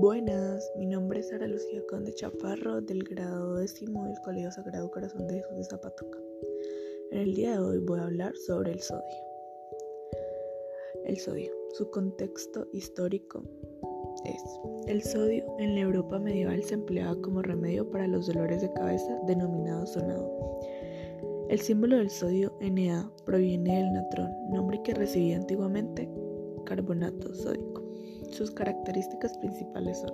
Buenas, mi nombre es Sara Lucía Conde Chaparro del grado décimo del Colegio Sagrado Corazón de Jesús de Zapatoca. En el día de hoy voy a hablar sobre el sodio. El sodio, su contexto histórico es el sodio en la Europa medieval se empleaba como remedio para los dolores de cabeza denominado sonado. El símbolo del sodio Na proviene del natrón, nombre que recibía antiguamente carbonato sódico. Sus características principales son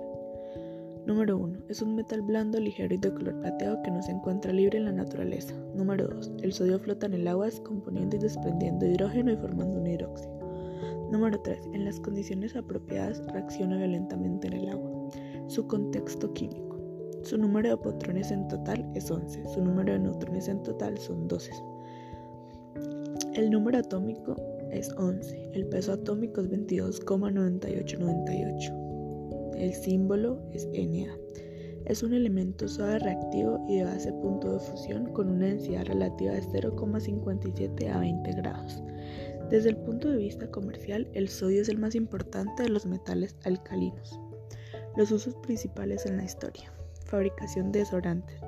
Número 1. Es un metal blando, ligero y de color plateado que no se encuentra libre en la naturaleza. Número 2. El sodio flota en el agua descomponiendo y desprendiendo hidrógeno y formando un hidróxido. Número 3. En las condiciones apropiadas reacciona violentamente en el agua. Su contexto químico. Su número de protones en total es 11. Su número de neutrones en total son 12. El número atómico es 11. El peso atómico es 22,9898. El símbolo es Na. Es un elemento suave reactivo y de base punto de fusión con una densidad relativa de 0,57 a 20 grados. Desde el punto de vista comercial, el sodio es el más importante de los metales alcalinos. Los usos principales en la historia. Fabricación de desodorantes.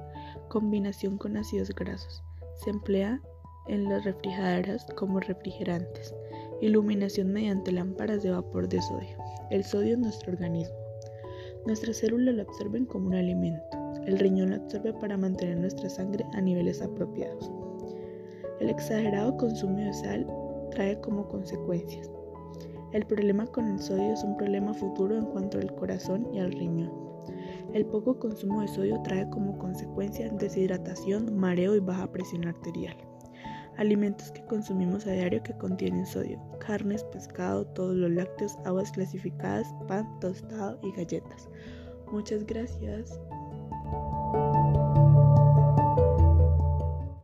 Combinación con ácidos grasos. Se emplea en las refrigeradoras como refrigerantes. Iluminación mediante lámparas de vapor de sodio. El sodio en nuestro organismo. Nuestras células lo absorben como un alimento. El riñón lo absorbe para mantener nuestra sangre a niveles apropiados. El exagerado consumo de sal trae como consecuencias. El problema con el sodio es un problema futuro en cuanto al corazón y al riñón. El poco consumo de sodio trae como consecuencia deshidratación, mareo y baja presión arterial. Alimentos que consumimos a diario que contienen sodio. Carnes, pescado, todos los lácteos, aguas clasificadas, pan, tostado y galletas. Muchas gracias.